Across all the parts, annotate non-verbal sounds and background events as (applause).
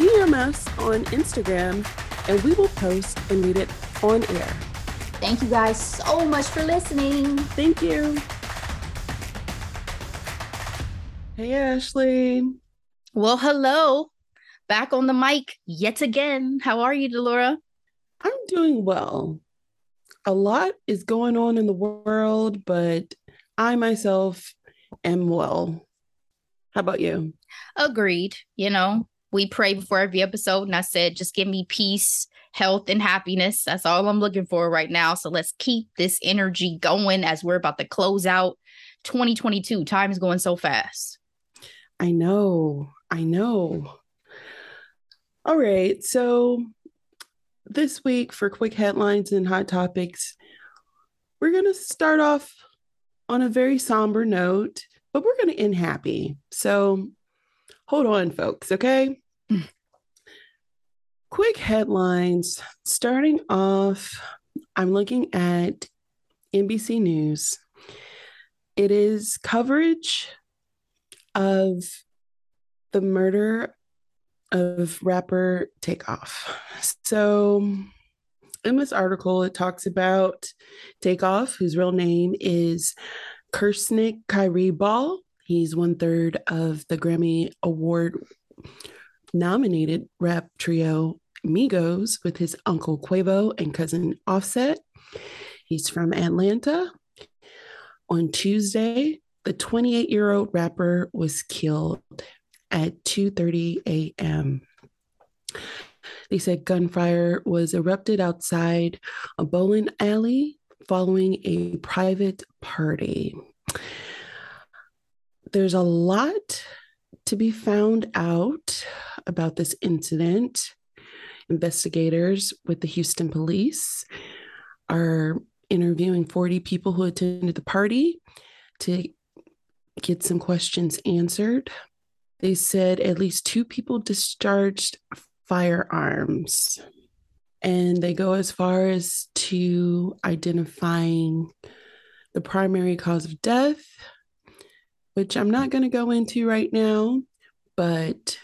DM us on Instagram and we will post and read it on air. Thank you guys so much for listening. Thank you. Hey, Ashley. Well, hello. Back on the mic yet again. How are you, Delora? I'm doing well a lot is going on in the world, but I myself am well. How about you? Agreed. You know, we pray before every episode, and I said, just give me peace, health, and happiness. That's all I'm looking for right now. So let's keep this energy going as we're about to close out 2022. Time is going so fast. I know. I know. All right. So this week for quick headlines and hot topics, we're going to start off on a very somber note, but we're going to end happy. So hold on, folks, okay? Hmm. quick headlines. Starting off, I'm looking at NBC News. It is coverage of the murder of rapper Takeoff. So, in this article, it talks about Takeoff, whose real name is Kirsnick Khari Ball. He's one third of the Grammy Award nominated rap trio Migos with his uncle Quavo and cousin Offset. He's from Atlanta. On Tuesday, the 28 year old rapper was killed at 2:30 a.m. They said gunfire was erupted outside a bowling alley following a private party. There's a lot to be found out about this incident. Investigators with the Houston police are interviewing 40 people who attended the party to get some questions answered. They said at least two people discharged firearms. And they go as far as to identifying the primary cause of death, which I'm not going to go into right now, but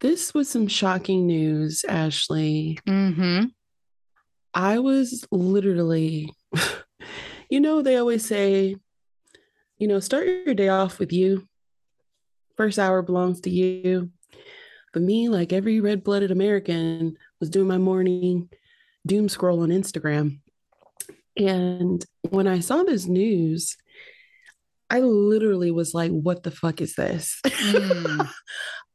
this was some shocking news, Ashley. Mm-hmm. I was literally, (laughs) you know, they always say, you know, start your day off with you first hour belongs to you. But me, like every red blooded American, was doing my morning doom scroll on Instagram. And when I saw this news, I literally was like, what the fuck is this? Mm.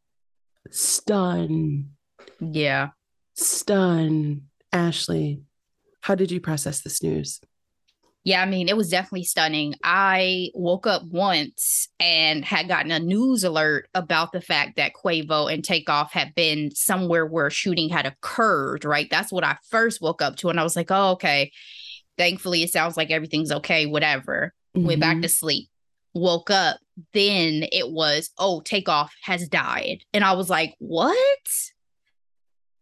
(laughs) Stun. Yeah. Stun. Ashley, how did you process this news? Yeah, I mean, it was definitely stunning. I woke up once and had gotten a news alert about the fact that Quavo and Takeoff had been somewhere where shooting had occurred, right? That's what I first woke up to. And I was like, oh, okay. Thankfully, it sounds like everything's okay, whatever. Mm-hmm. Went back mm-hmm. to sleep. Woke up. Then it was, oh, Takeoff has died. And I was like, what?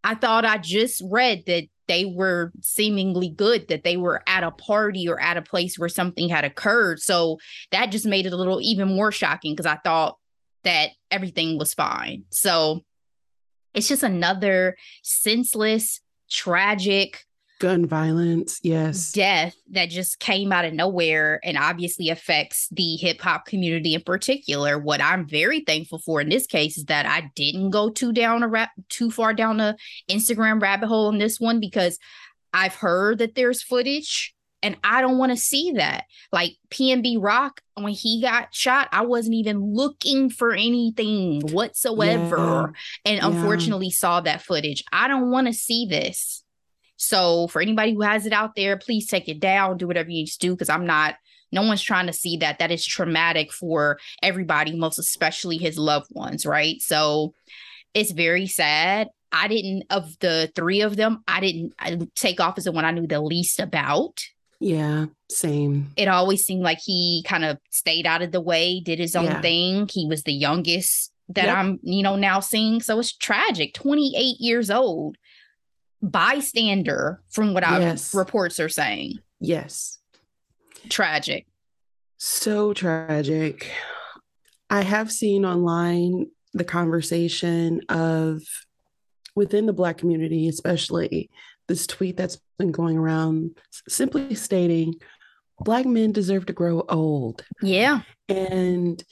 I thought I just read that they were seemingly good, that they were at a party or at a place where something had occurred. So that just made it a little even more shocking because I thought that everything was fine. So it's just another senseless, tragic, gun violence, yes, death that just came out of nowhere and obviously affects the hip hop community in particular. What I'm very thankful for in this case is that I didn't go too down a rap too far down a Instagram rabbit hole in this one because I've heard that there's footage and I don't want to see that. Like PNB Rock, when he got shot, I wasn't even looking for anything whatsoever. Yeah. And yeah. unfortunately saw that footage. I don't want to see this. So for anybody who has it out there, please take it down, do whatever you need to do because I'm not no one's trying to see that. That is traumatic for everybody, most especially his loved ones, right? So it's very sad. I didn't of the three of them, I didn't I, Takeoff as the one I knew the least about. Yeah, same. It always seemed like he kind of stayed out of the way, did his own Yeah. thing. He was the youngest that Yep. I'm, you know, now seeing. So it's tragic. 28 years old, bystander, from what I Yes. reports are saying. Yes. Tragic. So tragic. I have seen online the conversation of within the Black community, especially this tweet that's been going around simply stating Black men deserve to grow old. Yeah. And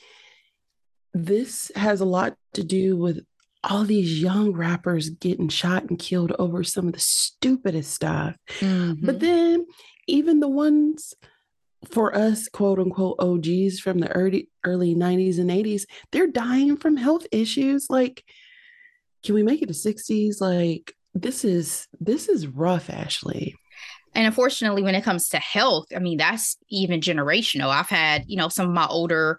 this has a lot to do with all these young rappers getting shot and killed over some of the stupidest stuff. Mhm. But then even the ones for us, quote unquote OGs from the early early 90s and 80s, they're dying from health issues. Like, can we make it to 60s? Like, this is this is rough, Ashley. And unfortunately, when it comes to health, I mean, that's even generational. I've had, you know, some of my older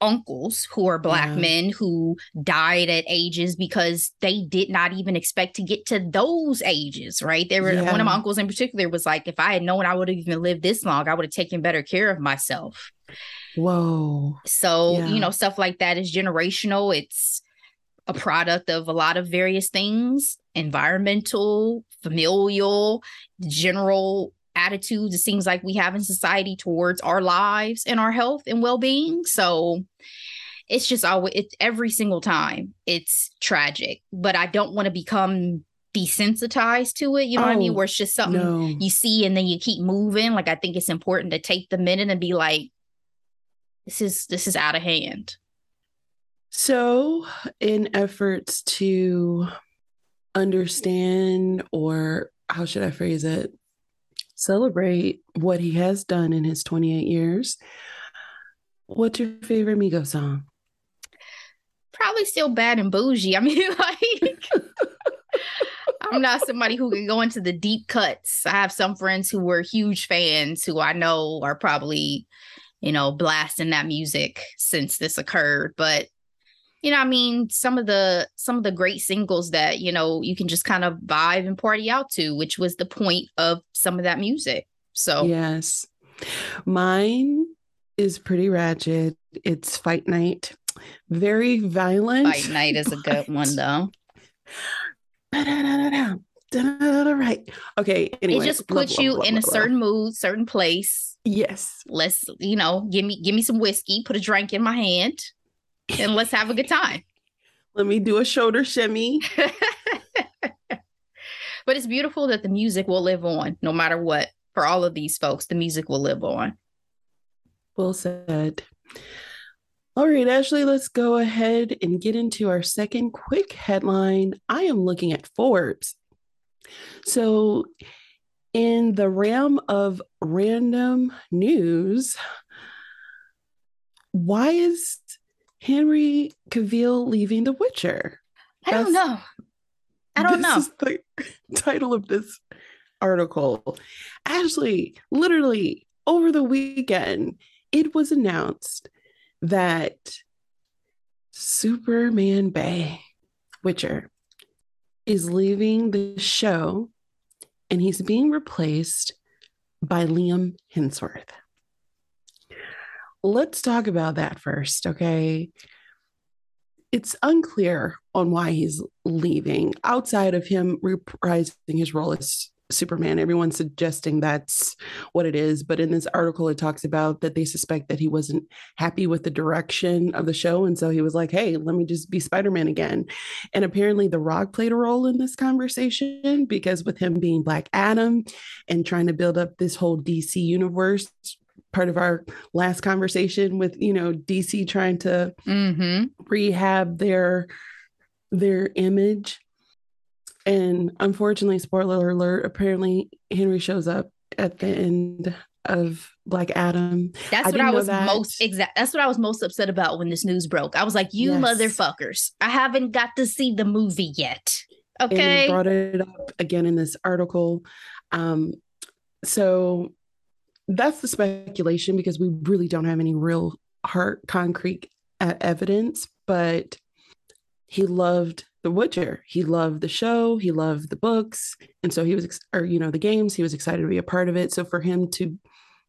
uncles who are black Yeah. men who died at ages because they did not even expect to get to those ages, right? There were one of my uncles in particular was like, if I had known I would have even lived this long, I would have taken better care of myself. Whoa. So, Yeah. you know, stuff like that is generational. It's a product of a lot of various things environmental, familial, general attitudes it seems like we have in society towards our lives and our health and well-being. So it's just always it's every single time it's tragic but i don't want to become desensitized to it you know what i mean? Oh, where it's just something No. you see and then you keep moving like i think it's important to take the minute and be like this is this is out of hand. So, in efforts to understand, or how should I phrase it, celebrate what he has done in his 28 years, what's your favorite Migo song? probably still bad and bougie. I mean (laughs) like i'm not somebody who can go into the deep cuts. I have some friends who were huge fans who i know are probably you know blasting that music since this occurred but you know i mean some of the some of the great singles that you know you can just kind of vibe and party out to which was the point of some of that music so Yes. Mine is pretty ratchet. It's Fight Night. Very violent. fight night is a good (laughs) one though Right. Okay. Anyway, it just puts blah, you blah, in a certain mood certain place Yes. let's you know give me give me some whiskey put a drink in my hand and let's have a good time Let me do a shoulder shimmy. (laughs) but it's beautiful that the music will live on no matter what for all of these folks the music will live on Well said. All right, Ashley, let's go ahead and get into our second quick headline. I am looking at Forbes. So, in the realm of random news, why is Henry Cavill leaving The Witcher? i don't know i don't this know is the (laughs) title of this article. Ashley, literally over the weekend, it was announced that Superman Bay Witcher is leaving the show and he's being replaced by Liam Hemsworth. Let's talk about that first, okay? It's unclear on why he's leaving outside of him reprising his role as Superman. Everyone's suggesting that's what it is. But in this article, it talks about that they suspect that he wasn't happy with the direction of the show. And so he was like, hey, let me just be Spider Man again. And apparently, The Rock played a role in this conversation because with him being Black Adam and trying to build up this whole DC universe. Part of our last conversation with, you know, DC trying to mm-hmm. rehab their their image. And unfortunately spoiler alert apparently henry shows up at the end of black adam. That's I what i was that. most exact that's what i was most upset about when this news broke. I was like you Yes. motherfuckers i haven't got to see the movie yet. And okay? brought it up again in this article. Um so that's the speculation because we really don't have any real hard concrete uh, evidence but he loved The Witcher. He loved the show, he loved the books, and so he was, or you know, the games. He was excited to be a part of it. So for him to,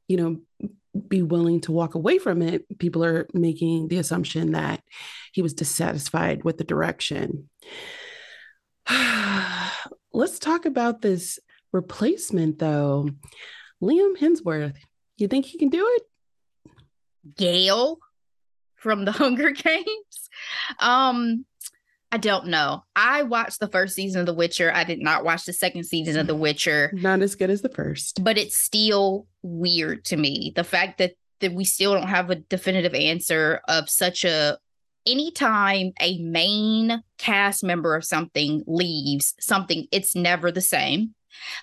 you know, be willing to walk away from it, people are making the assumption that he was dissatisfied with the direction. (sighs) Let's talk about this replacement, though. Liam Hemsworth. You think he can do it? Gale from the (laughs) Hunger Games. Um, I don't know. I watched the first season of The Witcher. I did not watch the second season of The Witcher. Not as good as the first. But it's still weird to me. The fact that that we still don't have a definitive answer of such a anytime a main cast member of something leaves something it's never the same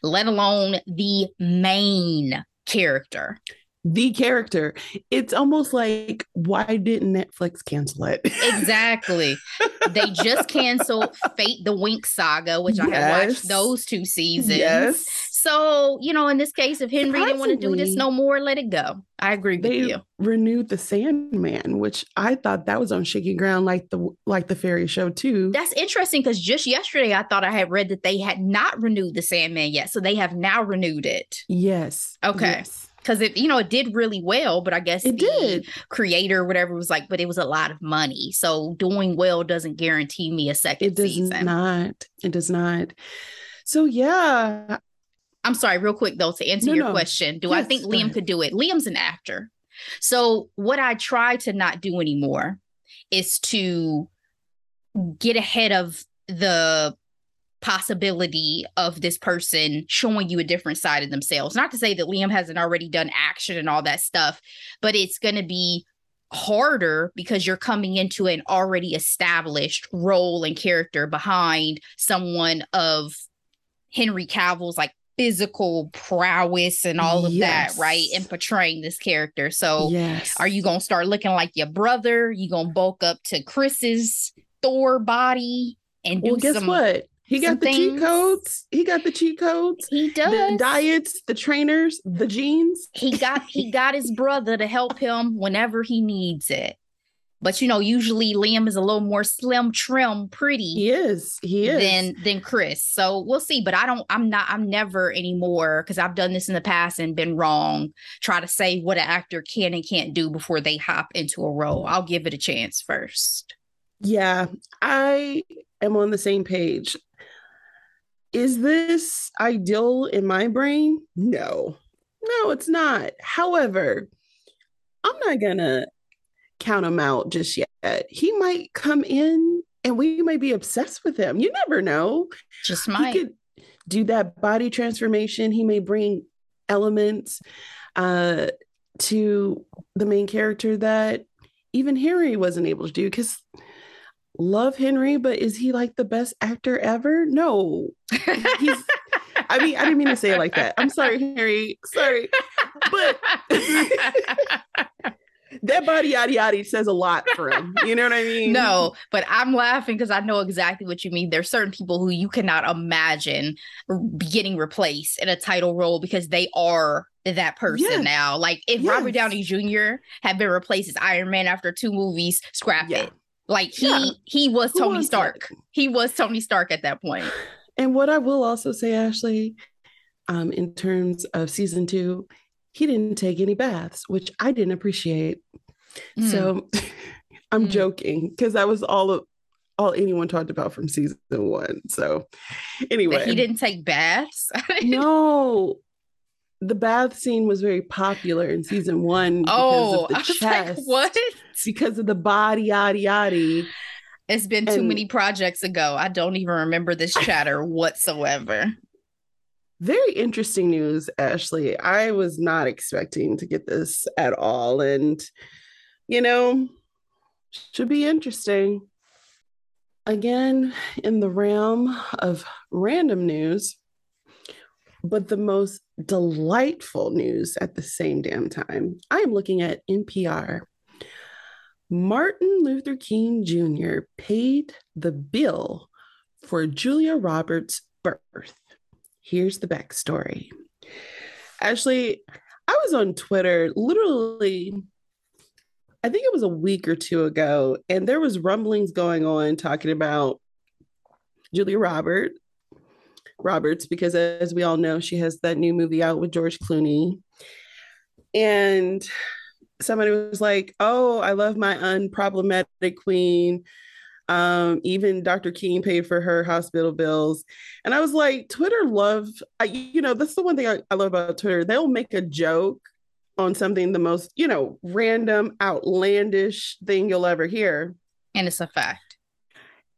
let alone the main character the character. It's almost like why didn't Netflix cancel it? exactly. They (laughs) just canceled Fate the Winx saga, which yes. I have watched those two seasons. Yes. So, you know, in this case, if Henry didn't want to do this no more, let it go. I agree with you. They renewed the Sandman, which I thought that was on shaky ground, like the like the fairy show too. That's interesting because just yesterday I thought I had read that they had not renewed the Sandman yet, so they have now renewed it. Yes. Okay. Yes because it you know it did really well but i guess it did creator whatever was like but it was a lot of money so doing well doesn't guarantee me a second it does season. not it does not so yeah i'm sorry real quick though to answer no, your no. question do yes, i think liam could do it liam's an actor so what i try to not do anymore is to get ahead of the possibility of this person showing you a different side of themselves. Not to say that Liam hasn't already done action and all that stuff, but it's going to be harder because you're coming into an already established role and character behind someone of Henry Cavill's like physical prowess and all of yes. that, right? And portraying this character. So yes. are you gonna start looking like your brother? You gonna bulk up to Chris's Thor body and do well, guess some what? He got the things. cheat codes. He got the cheat codes. He does. The diets, the trainers, the genes. He got he got his brother to help him whenever he needs it. But you know, usually Liam is a little more slim, trim, pretty. He is. He is. Than than Chris. So we'll see. But I don't. I'm not. I'm never anymore because I've done this in the past and been wrong. Try to say what an actor can and can't do before they hop into a role. I'll give it a chance first. Yeah, I am on the same page is this ideal in my brain? No, no, it's not. However, I'm not gonna count him out just yet. He might come in and we might be obsessed with him. You never know. Just might he could do that body transformation. He may bring elements uh, to the main character that even Harry wasn't able to do because love Henry, but is he like the best actor ever? No. He's (laughs) I mean, I didn't mean to say it like that. I'm sorry, Harry. Sorry. But (laughs) that body yada yada says a lot for him. You know what I mean? No, but I'm laughing because I know exactly what you mean. There's certain people who you cannot imagine getting replaced in a title role because they are that person yes. now. Like if yes. Robert Downey Jr. had been replaced as Iron Man after two movies, scrap yeah. it. Like he yeah. he was Who Tony Stark. That? He was Tony Stark at that point. (sighs) And what I will also say, Ashley, um, in terms of season two, he didn't take any baths, which I didn't appreciate. Mm. So (laughs) I'm mm. joking because that was all of all anyone talked about from season one. So anyway, he didn't take baths. (laughs) no, the bath scene was very popular in season one because oh, of the chest. Like, what? Because of the body, yada yada. It's been and too many projects ago. I don't even remember this chatter whatsoever. Very interesting news, Ashley. I was not expecting to get this at all. And, you know, should be interesting. Again, in the realm of random news, but the most delightful news at the same damn time. I am looking at NPR. Martin Luther King Jr. paid the bill for Julia Roberts' birth. Here's the backstory. Ashley, I was on Twitter literally, I think it was a week or two ago, and there was rumblings going on talking about Julia Robert Roberts because as we all know, she has that new movie out with George Clooney. And somebody was like, "Oh, I love my unproblematic queen." Um, even Dr. King paid for her hospital bills. And I was like, Twitter love, I, you know, that's the one thing I, I love about Twitter. They'll make a joke on something the most, you know, random, outlandish thing you'll ever hear. And it's a fact.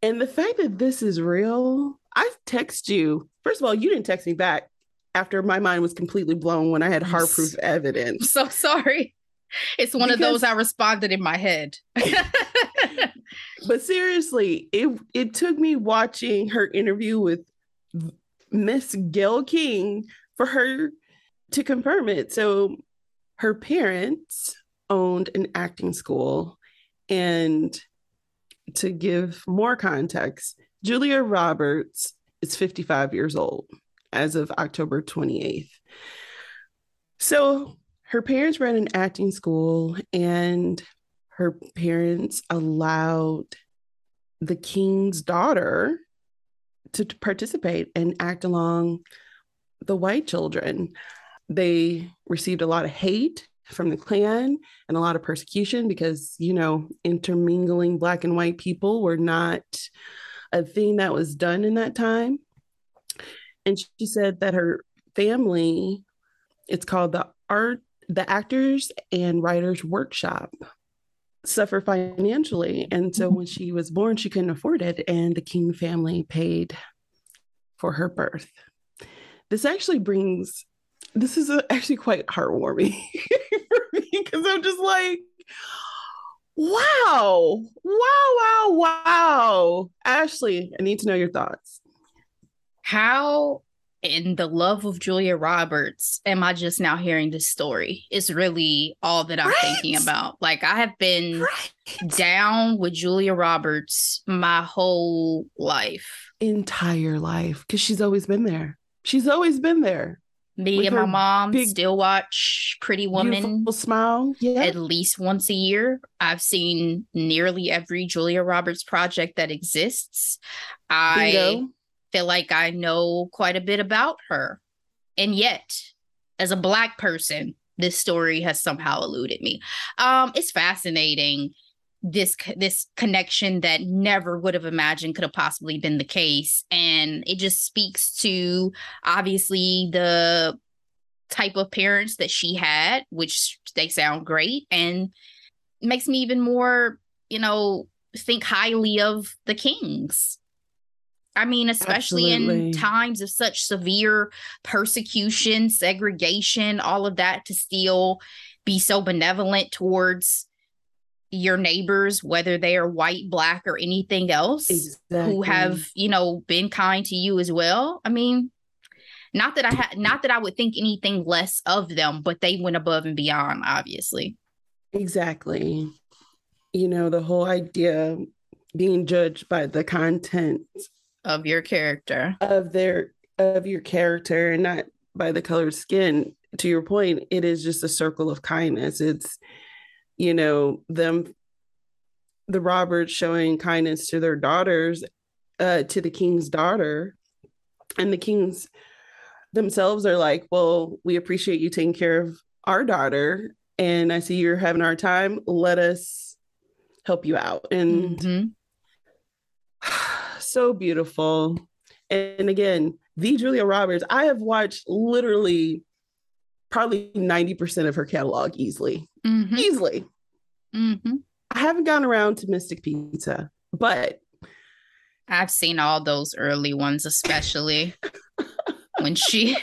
And the fact that this is real, I text you. First of all, you didn't text me back after my mind was completely blown when I had hard proof evidence. I'm so sorry. (laughs) It's one because, of those I responded in my head. (laughs) but seriously, it it took me watching her interview with Miss Gayle King for her to confirm it. So her parents owned an acting school and to give more context, Julia Roberts is 55 years old as of October 28th. So her parents ran an acting school and her parents allowed the king's daughter to, to participate and act along the white children. They received a lot of hate from the Klan and a lot of persecution because, you know, intermingling Black and white people were not a thing that was done in that time. And she said that her family, it's called the Art the actors and writers workshop suffer financially and so mm-hmm. when she was born she couldn't afford it and the king family paid for her birth. This actually brings this is actually quite heartwarming (laughs) for me because i'm just like wow wow wow wow. Ashley i need to know your thoughts. How in the love of Julia Roberts, am I just now hearing this story? Is really all that I'm right. thinking about. Like I have been right. down with Julia Roberts my whole life. Entire life. Because she's always been there. She's always been there. Me and my mom still watch Pretty Woman. Smile. Yeah. At least once a year. I've seen nearly every Julia Roberts project that exists. Bingo. Feel like I know quite a bit about her. And yet, as a Black person, this story has somehow eluded me. Um, it's fascinating this this connection that never would have imagined could have possibly been the case and it just speaks to obviously the type of parents that she had which they sound great and makes me even more you know think highly of the kings I mean, especially Absolutely. in times of such severe persecution, segregation, all of that, to still be so benevolent towards your neighbors, whether they are white, black, or anything else, exactly. who have, you know, been kind to you as well. I mean, not that I had, not that I would think anything less of them, but they went above and beyond, obviously. Exactly. You know, the whole idea being judged by the content of your character. Of their of your character and not by the colored skin. To your point it is just a circle of kindness. It's you know them the roberts showing kindness to their daughters uh to the king's daughter. And the kings themselves are like well we appreciate you taking care of our daughter and i see you're having a hard time. Let us help you out. And mm-hmm (sighs) (sighs) (sighs) so beautiful. And again, the Julia Roberts, I have watched literally probably 90% of her catalog easily. Mm-hmm. Easily. Mm-hmm. I haven't gone around to Mystic Pizza, but I've seen all those early ones, especially (laughs) when she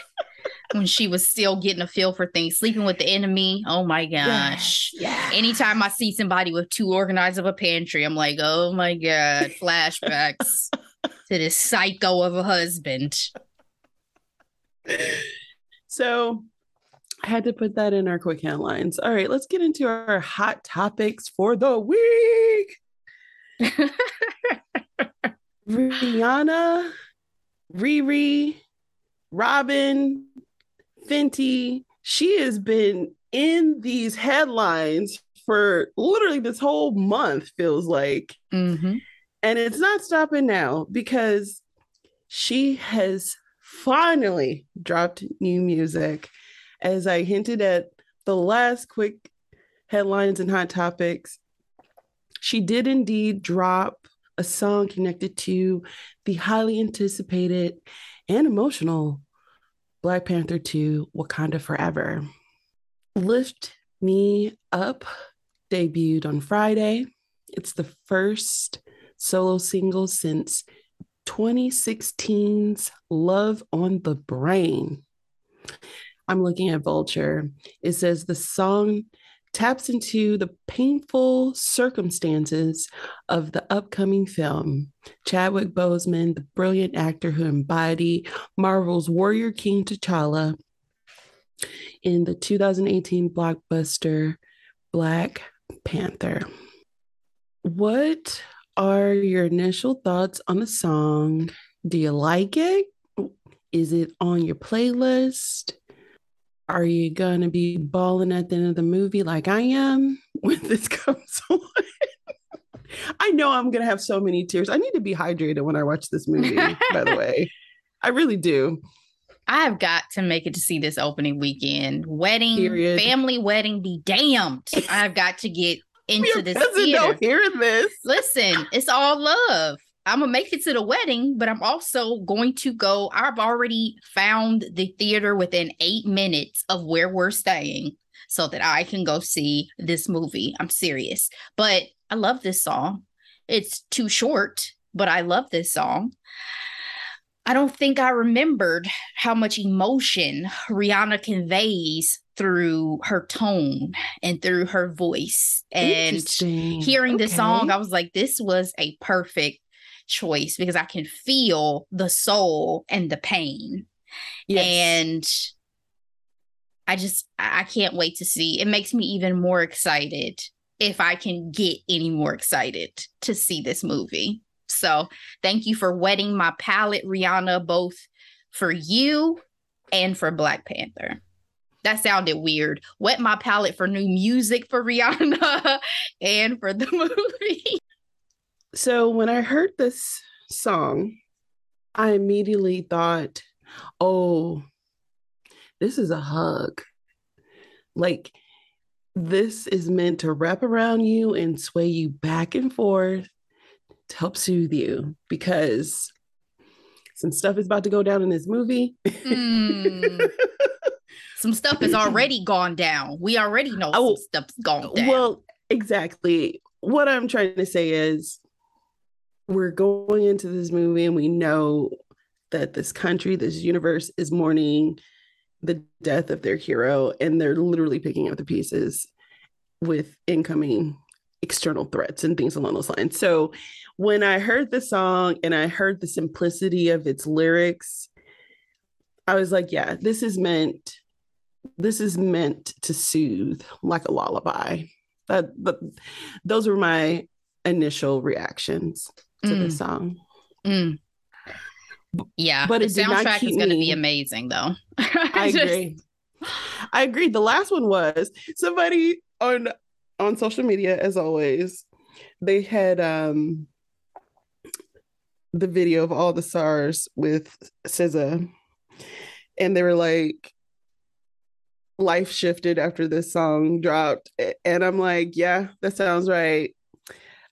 when she was still getting a feel for things, sleeping with the enemy. Oh my gosh. Yeah. Anytime I see somebody with too organized of a pantry, I'm like, oh my God, (laughs) flashbacks to this psycho of a husband. So I had to put that in our quick headlines. All right, let's get into our hot topics for the week. (laughs) Rihanna, Riri, Robyn, Fenty, she has been in these headlines for literally this whole month, feels like. Mm-hmm. And it's not stopping now because she has finally dropped new music. As I hinted at the last quick headlines and hot topics, she did indeed drop a song connected to the highly anticipated and emotional Black Panther 2 Wakanda Forever. Lift Me Up debuted on Friday. It's the first solo single since 2016's Love on the Brain. I'm looking at Vulture. It says the song taps into the painful circumstances of the upcoming film. Chadwick Boseman, the brilliant actor who embodied Marvel's Warrior King T'Challa in the 2018 blockbuster Black Panther. What are your initial thoughts on the song? Do you like it? Is it on your playlist? Are you going to be bawling at the end of the movie like I am (laughs) when this (laughs) comes on? I know I'm going to have so many tears. I need to be hydrated when I watch this movie, by the (laughs) way. I really do. I've got to make it to see this opening weekend. Wedding, Period. family wedding, be damned. I've got to get into this theater. Don't hear this. Listen, it's all love. I'm gonna make it to the wedding, but I'm also going to go. I've already found the theater within eight minutes of where we're staying so that I can go see this movie. I'm serious. But I love this song. It's too short, but I love this song. I don't think I remembered how much emotion Rihanna conveys through her tone and through her voice. And hearing okay. the song, I was like, this was a perfect choice because I can feel the soul and the pain. Yes. And I just, I can't wait to see. It makes me even more excited if I can get any more excited to see this movie. So thank you for wetting my palate, Rihanna, both for you and for Black Panther. That sounded weird. Wet my palate for new music for Rihanna (laughs) and for the (laughs) movie. So when I heard this song, I immediately thought, oh, this is a hug. Like, this is meant to wrap around you and sway you back and forth to help soothe you because some stuff is about to go down in this movie. Mm. (laughs) some stuff has already gone down. We already know oh, some stuff's gone down. Well, exactly. What I'm trying to say is we're going into this movie and we know that this country, this universe is mourning the death of their hero and they're literally picking up the pieces with incoming external threats and things along those lines. So when I heard the song and I heard the simplicity of its lyrics, I was like, yeah, this is meant this is meant to soothe like a lullaby. That but those were my initial reactions to mm. the song. Mm. Yeah, but the soundtrack is going to be amazing, though. (laughs) I agree. I agree. The last one was somebody on on social media, as always, they had um the video of all the stars with SZA, and they were like, life shifted after this song dropped, and I'm like, yeah, that sounds right.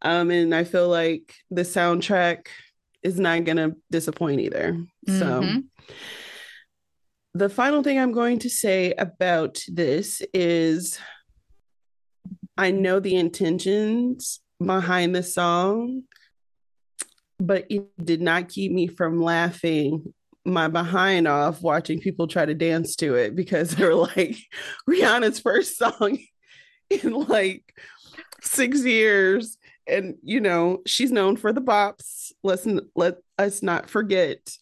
Um, and I feel like the soundtrack is not gonna disappoint either. Mm-hmm. So. The final thing I'm going to say about this is I know the intentions behind the song, but it did not keep me from laughing my behind off watching people try to dance to it because (laughs) they were like Rihanna's first song (laughs) in like six years. And you know, she's known for the bops. Let's let us not forget.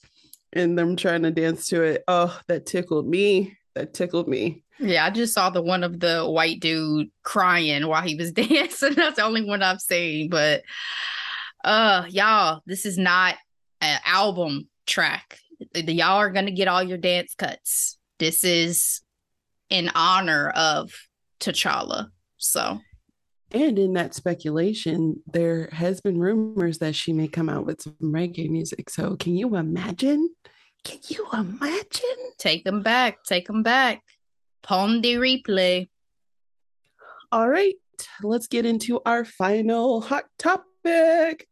And them trying to dance to it. Oh, that tickled me. That tickled me. Yeah, I just saw the one of the white dude crying while he was (laughs) dancing. That's the only one I've seen. But uh y'all, this is not an album track. Y'all are gonna get all your dance cuts. This is in honor of T'Challa. So And in that speculation, there has been rumors that she may come out with some reggae music. So can you imagine? Can you imagine? Take them back. Take them back. Pon de replay. All right, let's get into our final hot topic.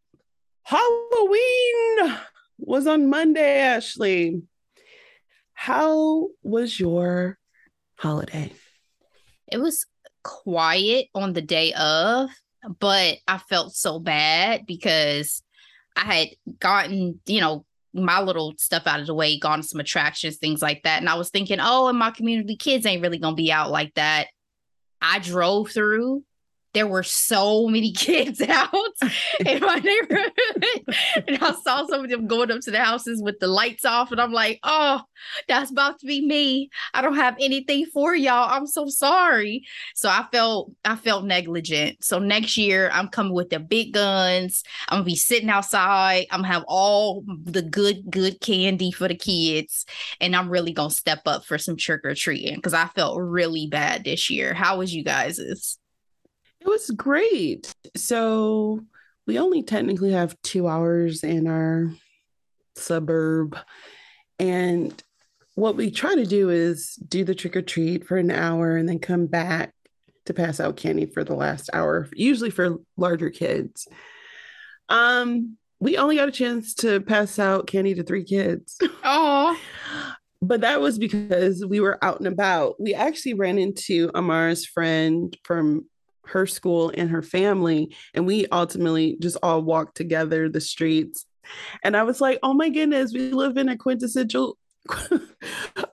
Halloween was on Monday, Ashley. How was your holiday? It was quiet on the day of, but I felt so bad because I had gotten, you know, my little stuff out of the way, gone to some attractions, things like that. And I was thinking, oh, in my community, kids ain't really gonna be out like that. I drove through there were so many (laughs) kids out (laughs) in my neighborhood. and I saw some of them going up to the houses with the lights off. And I'm like, oh, that's about to be me. I don't have anything for y'all. I'm so sorry. So I felt I felt negligent. So next year I'm coming with the big guns. I'm gonna be sitting outside. I'm gonna have all the good, good candy for the kids. And I'm really gonna step up for some trick or treating because I felt really bad this year. How was you guys's? It was great. So we only technically have two hours in our suburb. And what we try to do is do the trick or treat for an hour and then come back to pass out candy for the last hour, usually for larger kids. Um, we only got a chance to pass out candy to three kids. (laughs) Oh. but that was because we were out and about. We actually ran into Amara's friend from her school and her family. And we ultimately just all walked together the streets. And I was like, oh my goodness, we live in a quintessential (laughs)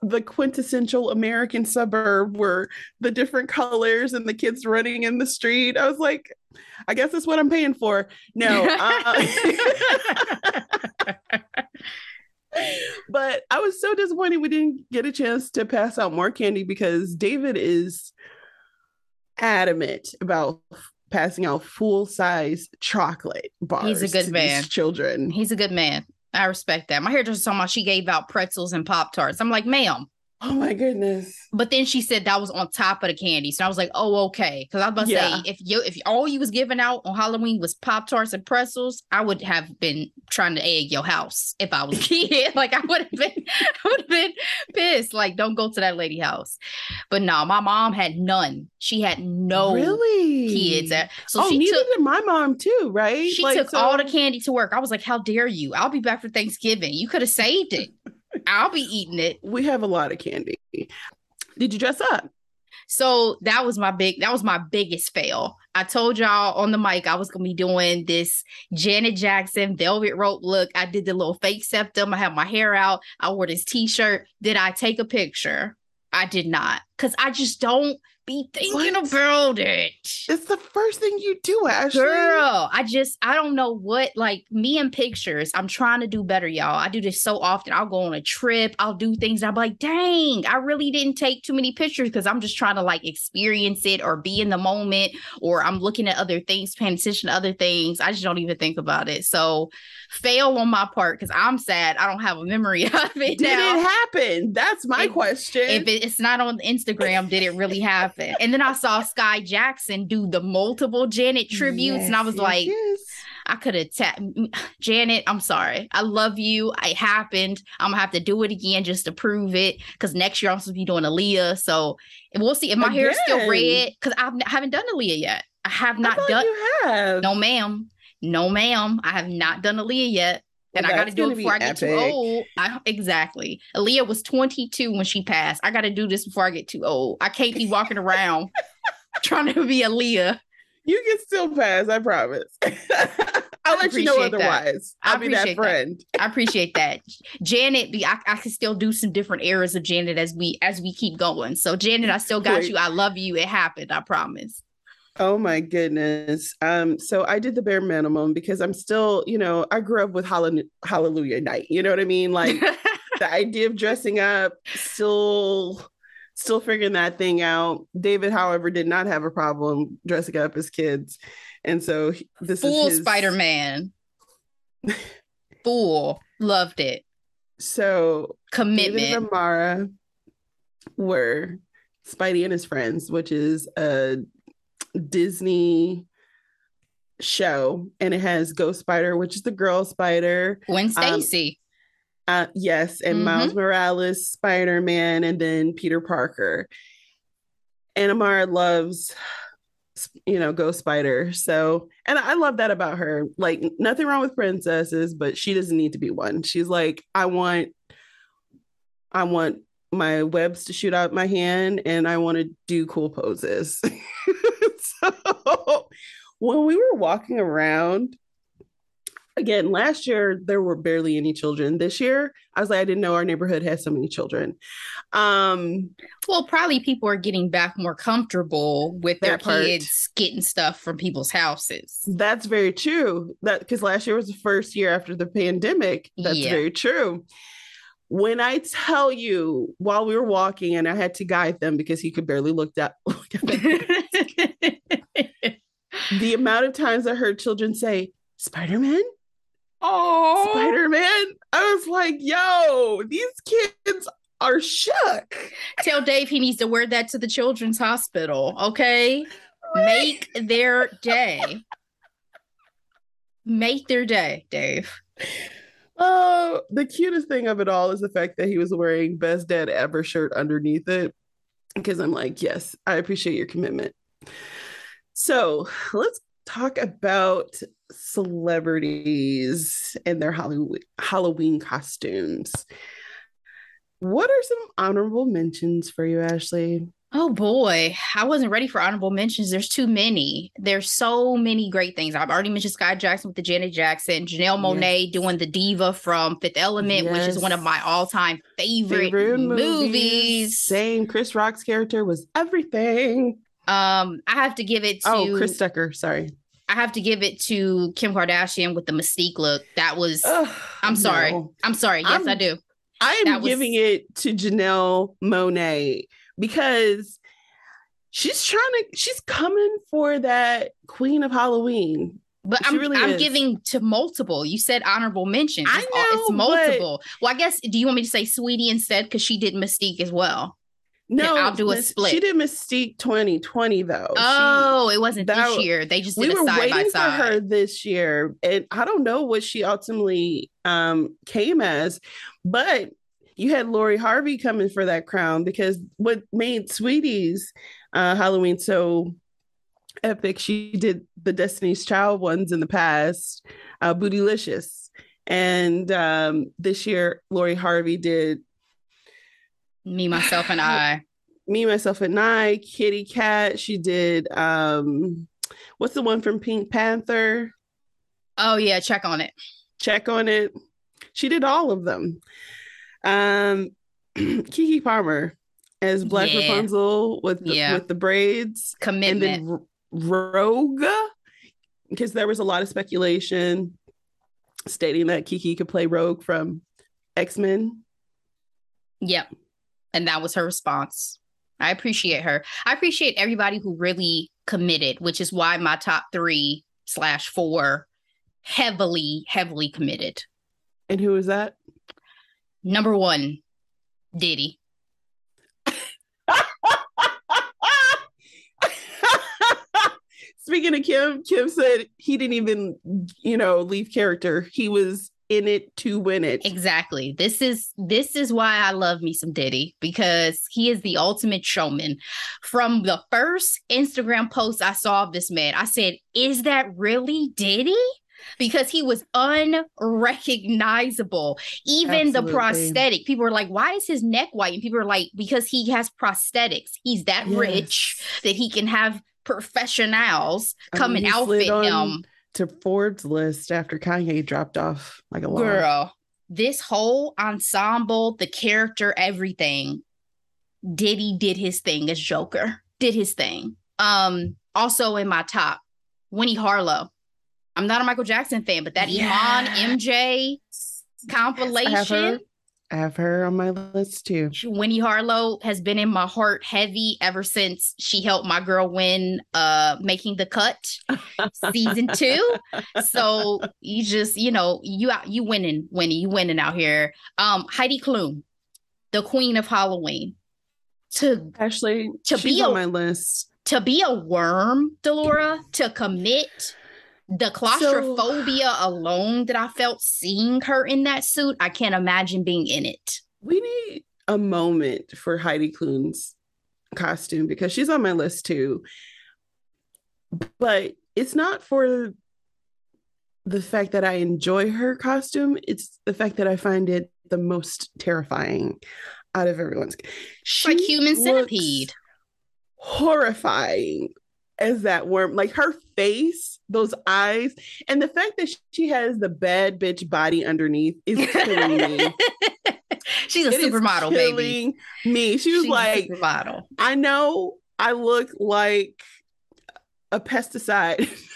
the quintessential American suburb where the different colors and the kids running in the street. I was like, I guess that's what I'm paying for. No. Uh, (laughs) (laughs) but I was so disappointed we didn't get a chance to pass out more candy because David is adamant about passing out full size chocolate bars. He's a good man. Children. He's a good man. I respect that. My hairdresser told me she gave out pretzels and pop tarts. I'm like, ma'am, Oh my goodness. But then she said that was on top of the candy. So I was like, oh, okay. Because I was about to yeah. say, if you if all you was giving out on Halloween was Pop Tarts and pretzels, I would have been trying to egg your house if I was a (laughs) kid. like I would have been, I would have been pissed. Like, don't go to that lady house. But no, my mom had none. She had no really kids. At, so oh, she neither took, did my mom too, right? She like, took so... all the candy to work. I was like, how dare you? I'll be back for Thanksgiving. You could have saved it. I'll be eating it. We have a lot of candy. Did you dress up? So that was my big that was my biggest fail. I told y'all on the mic I was gonna be doing this Janet Jackson velvet rope look. I did the little fake septum. I had my hair out. I wore this t-shirt. Did I take a picture? I did not because I just don't be thinking what? about it. It's the first thing you do, Ashley. Girl, I just I don't know what like me and pictures. I'm trying to do better, y'all. I do this so often. I'll go on a trip, I'll do things. I'm like, dang, I really didn't take too many pictures because I'm just trying to like experience it or be in the moment, or I'm looking at other things, paying attention to other things. I just don't even think about it. So fail on my part because I'm sad. I don't have a memory (laughs) of it. Did now. it happen? That's my if, question. If it's not on Instagram, did it really (laughs) happen? And then I saw Skai Jackson do the multiple Janet tributes, yes, and I was yes, like, yes. I could have tapped Janet. I'm sorry. I love you. It happened. I'm gonna have to do it again just to prove it. Because next year I'm supposed to be doing Aaliyah. So we'll see if my again. hair is still red. Because I haven't done Aaliyah yet. I have not I done. You have. No, ma'am. No, ma'am. I have not done Aaliyah yet and I got to do it before I get too old. I, exactly. Aaliyah was 22 when she passed. I got to do this before I get too old. I can't be walking around (laughs) trying to be Aaliyah. You can still pass, I promise. (laughs) I'll let you know otherwise. That. I'll be that friend. That. I appreciate that. Janet, be I, I can still do some different eras of Janet as we as we keep going. So Janet, I still got Wait. you. I love you. It happened. I promise. Oh my goodness. Um, so I did the bare minimum because I'm still, you know, I grew up with Hallelujah Night. You know what I mean? Like (laughs) the idea of dressing up, still still figuring that thing out. David, however, did not have a problem dressing up as kids. And so this Full is his... Spider-Man. (laughs) Full. Loved it. So commitment. David and Amara were Spidey and his friends, which is a Disney show, and it has Ghost Spider, which is the girl spider. Gwen Stacy. Um, uh, yes, and Mhm. Miles Morales, Spider Man, and then Peter Parker. And Amara loves, you know, Ghost Spider. So, and I love that about her. Like, nothing wrong with princesses, but she doesn't need to be one. She's like, I want, I want my webs to shoot out my hand, and I want to do cool poses. (laughs) so, (laughs) when we were walking around again last year there were barely any children this year i was like i didn't know our neighborhood had so many children um Well, probably people are getting back more comfortable with their part. kids getting stuff from people's houses. that's very true that because last year was the first year after the pandemic that's Yeah. very true when i tell you while we were walking and i had to guide them because he could barely look that (laughs) look at them, (laughs) the amount of times i heard children say spider-man oh, spider-man i was like yo these kids are shook tell Dave he needs to wear that to the children's hospital. Okay, make their day. Make their day, Dave. Oh, the cutest thing of it all is the fact that he was wearing best dad ever shirt underneath it. Because I'm like, yes, I appreciate your commitment. So let's talk about celebrities and their Halloween Halloween costumes. What are some honorable mentions for you, Ashley? Oh boy, I wasn't ready for honorable mentions. There's too many. There's so many great things. I've already mentioned Skai Jackson with the Janet Jackson, Janelle Monáe Yes. doing the diva from Fifth Element, which is one of my all-time favorite, Favorite movies. Same. Chris Rock's character was everything. Um, I have to give it to Oh, Chris Tucker. Sorry. I have to give it to Kim Kardashian with the Mystique look. That was Ugh, I'm sorry. no. I'm sorry. Yes, I'm- I do. I am was- giving it to Janelle Monáe because she's trying to, she's coming for that Queen of Halloween. But She I'm, really I'm is. giving to multiple. You said honorable mentions. I It's, all- it's know, but- multiple. Well, I guess do you want me to say Saweetie instead because she did Mystique as well? No, I'll do a split. She did Mystique 2020 though. She- Oh, it wasn't that this year. They just we did a were waiting for her this year, and I don't know what she ultimately um, came as, but you had Lori Harvey coming for that crown because what made Saweetie's uh, Halloween so epic, she did the Destiny's Child ones in the past, uh, Bootylicious, and um, this year Lori Harvey did Me, myself, and I. (laughs) Me, Myself, and I, Kitty Cat. She did um, what's the one from Pink Panther? Oh yeah, check on it. check on it. She did all of them. Um, (clears throat) Keke Palmer as Black Yeah. Rapunzel with the, Yeah. with the braids, and Commitment. then R- Rogue, because there was a lot of speculation stating that Keke could play Rogue from X Men. Yep. And that was her response. I appreciate her. I appreciate everybody who really committed, which is why my top three slash four heavily, heavily committed. And who was that? Number one, Diddy. (laughs) Speaking of Kim, Kim said he didn't even, you know, leave character. He was in it to win it. Exactly. This is this is why I love me some Diddy because he is the ultimate showman. From the first Instagram post I saw of this man, I said, "Is that really Diddy?" Because he was unrecognizable. Even the prosthetic, people were like, "Why is his neck white?" And people are like, "Because he has prosthetics. He's that rich that he can have professionals I mean, come and outfit him." To Forbes list after Kanye dropped off like a. Girl, this whole ensemble, the character, everything, Diddy did his thing as Joker. Did his thing. Um, also in my top, Winnie Harlow. I'm not a Michael Jackson fan, but that Yeah. Iman MJ I have her. compilation, I have her on my list too. Winnie Harlow has been in my heart heavy ever since she helped my girl win uh making the cut (laughs) season two. So you just, you know, you out you winning, Winnie, you winning out here. Um, Heidi Klum, the queen of Halloween. To Actually, To be on a- my list. to be a worm, Delora, to commit the claustrophobia so, alone that I felt seeing her in that suit, I can't imagine being in it. We need a moment for Heidi Klum's costume because she's on my list too. But it's not for the fact that I enjoy her costume, it's the fact that I find it the most terrifying out of everyone's. She like human centipede. Horrifying as that worm. Like her face, those eyes, and the fact that she has the bad bitch body underneath is (laughs) killing me. (laughs) She's a it supermodel, baby. Me. She was She's like, supermodel. I know I look like a pesticide. (laughs)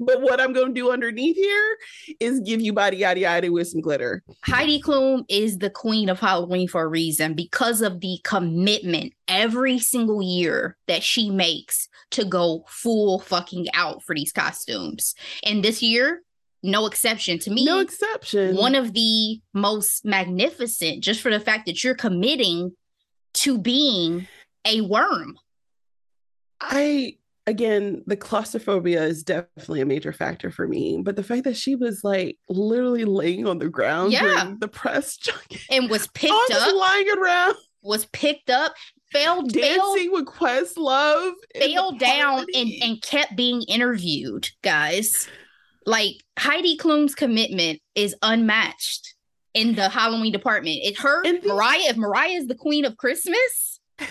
but what I'm going to do underneath here is give you body yada yada with some glitter. Heidi Klum is the queen of Halloween for a reason because of the commitment every single year that she makes to go full fucking out for these costumes. And this year, no exception to me. No exception. One of the most magnificent, just for the fact that you're committing to being a worm. I again, the claustrophobia is definitely a major factor for me. But the fact that she was like literally laying on the ground yeah. the press junket and was (laughs) picked up, lying around, was picked up, fell dancing fell, with Questlove, fell down and and kept being interviewed, guys. Like Heidi Klum's commitment is unmatched in the Halloween department. It her the- Mariah. If Mariah is the queen of Christmas. (laughs)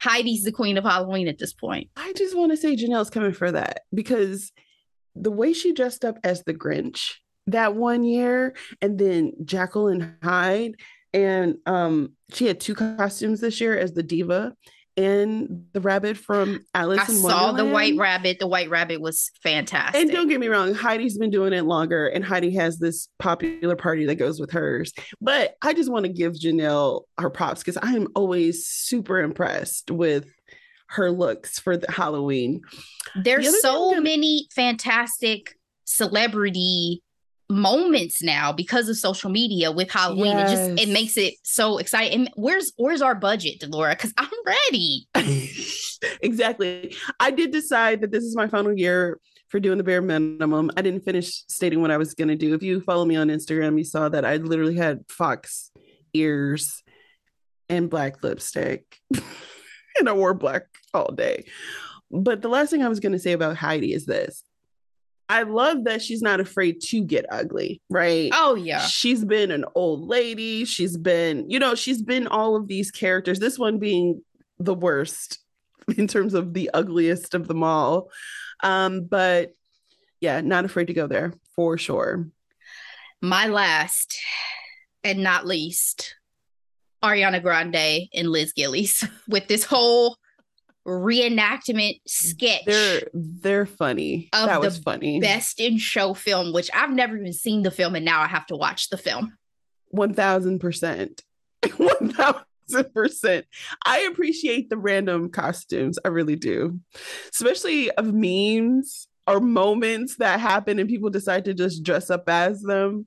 Heidi's the queen of Halloween at this point. I just want to say Janelle's coming for that because the way she dressed up as the Grinch that one year, and then and Hyde, and um, she had two costumes this year as the diva and the rabbit from Alice I in Wonderland. saw the white rabbit. The white rabbit was fantastic. And don't get me wrong, Heidi's been doing it longer, and Heidi has this popular party that goes with hers. But I just want to give Janelle her props because I am always super impressed with her looks for the Halloween. There's the so gonna- many fantastic celebrity moments now because of social media with Halloween. Yes. It just it makes it so exciting. And where's where's our budget, Delora? Because I'm ready. (laughs) exactly. I did decide that this is my final year for doing the bare minimum. I didn't finish stating what I was going to do. If you follow me on Instagram, you saw that I literally had fox ears and black lipstick, (laughs) and I wore black all day. But the last thing I was going to say about Heidi is this I love that she's not afraid to get ugly, right? Oh, yeah. She's been an old lady. She's been, you know, she's been all of these characters, this one being the worst (laughs) in terms of the ugliest of them all. Um, but yeah, not afraid to go there for sure. My last and not least, Ariana Grande and Liz Gillies (laughs) with this whole reenactment sketch. They're they're funny. that was funny. Best in show film, which I've never even seen the film, and now I have to watch the film. One thousand percent. (laughs) One thousand percent. I appreciate the random costumes. I really do, especially of memes or moments that happen and people decide to just dress up as them.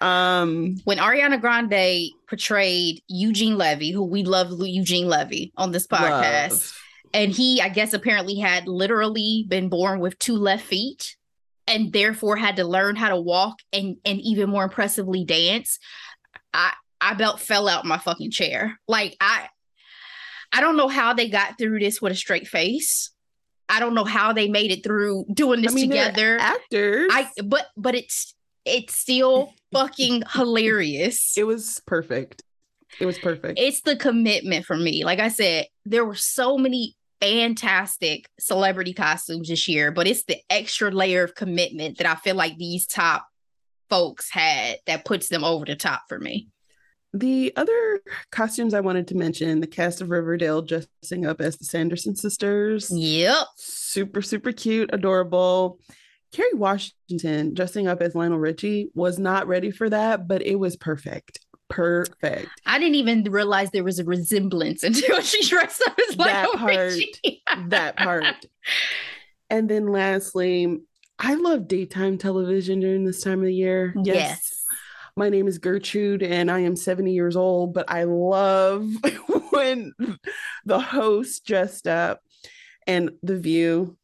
Um, when Ariana Grande portrayed Eugene Levy, who we love Eugene Levy on this podcast. Love and he i guess apparently had literally been born with two left feet and therefore had to learn how to walk and and even more impressively dance. I i about fell out my fucking chair. Like i i don't know how they got through this with a straight face. I don't know how they made it through doing this I mean, together. actors. I but but it's it's still (laughs) fucking hilarious. It was perfect it was perfect. It's the commitment for me. Like I said, there were so many fantastic celebrity costumes this year, but it's the extra layer of commitment that I feel like these top folks had that puts them over the top for me. The other costumes I wanted to mention the cast of Riverdale dressing up as the Sanderson sisters. Yep. Super, super cute, adorable. Kerry Washington dressing up as Lionel Richie was not ready for that, but it was perfect perfect. I didn't even realize there was a resemblance (laughs) until she dressed up as that part. that part. (laughs) And then lastly, I love daytime television during this time of the year. Yes. yes. My name is Gertrude and I am 70 years old, but I love (laughs) when the host dressed up and The View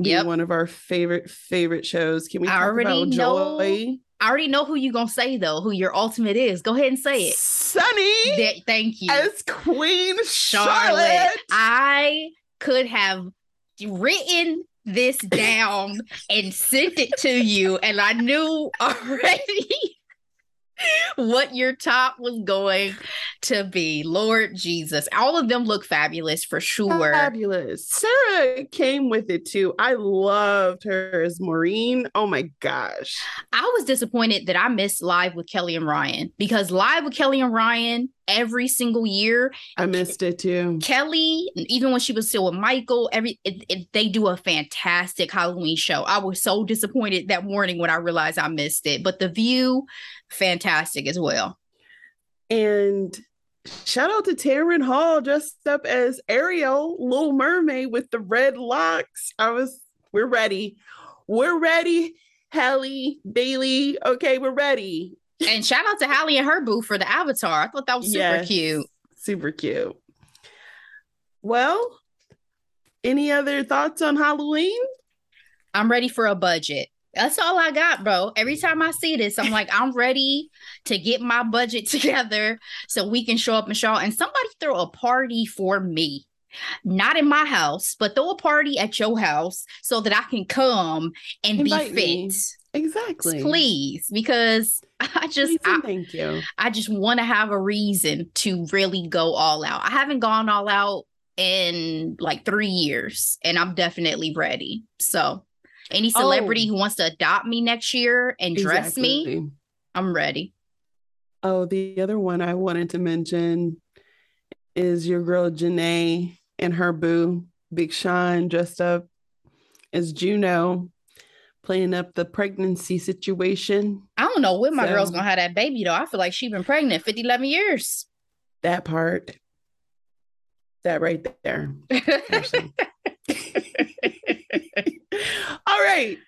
being one of our favorite favorite shows. Can we I talk already about know Joy? I already know who you gonna say though, who your ultimate is. Go ahead and say it. Sunny Th- thank you. as Queen Charlotte. Charlotte. I could have written this down and sent it to you, and I knew (laughs) already what your top was going to be. Lord Jesus. All of them look fabulous for sure. Fabulous. Sara came with it too. I loved her as Maureen. Oh my gosh. I was disappointed that I missed Live with Kelly and Ryan because Live with Kelly and Ryan every single year I missed it too. Kelly, even when she was still with Michael, every it, it- they do a fantastic Halloween show. I was so disappointed that morning when I realized I missed it, but The View, fantastic as well. And shout out to Taryn Hall dressed up as Ariel, Little Mermaid with the red locks. I was, we're ready. We're ready. Halle, Bailey. Okay, we're ready. And shout out to Halle and her boo for the Avatar. I thought that was super Yes, cute. Super cute. Well, any other thoughts on Halloween? I'm ready for a budget. That's all I got, bro. Every time I see this, I'm like, I'm ready to get my budget (laughs) together so we can show up and show. And somebody throw a party for me. Not in my house, but throw a party at your house so that I can come and Invite be me. Exactly. Please, because (laughs) I just I, thank you. I just want to have a reason to really go all out. I haven't gone all out in like three years, and I'm definitely ready. So, any celebrity Oh. who wants to adopt me next year and dress me, I'm ready. Oh, the other one I wanted to mention is your girl Jhené and her boo, Big Sean, dressed up as Juno, playing up the pregnancy situation. I don't know when my girl's gonna have that baby though. I feel like she's been pregnant 50, 11 years. That part. That right there. (laughs) All right.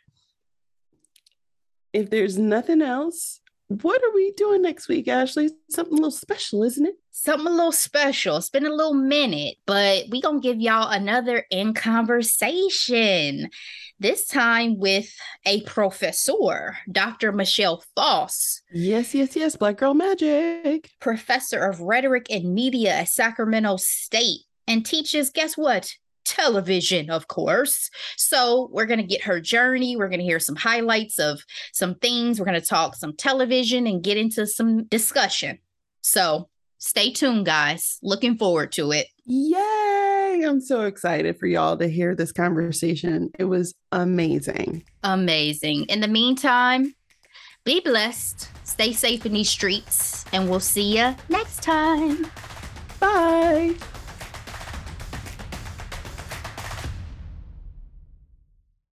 If there's nothing else, what are we doing next week, Ashley? Something a little special, isn't it? Something a little special. It's been a little minute, but we gonna give y'all another in conversation. This time with a professor, Dr. Michele Foss, Yes, yes, yes. Black Girl Magic. professor of rhetoric and media at Sacramento State, and teaches, guess what? Television, of course. So, we're going to get her journey. We're going to hear some highlights of some things. We're going to talk some television and get into some discussion. So, stay tuned, guys. Looking forward to it. Yay! I'm so excited for y'all to hear this conversation. It was amazing. Amazing. In the meantime, be blessed, stay safe in these streets, and we'll see you next time. Bye.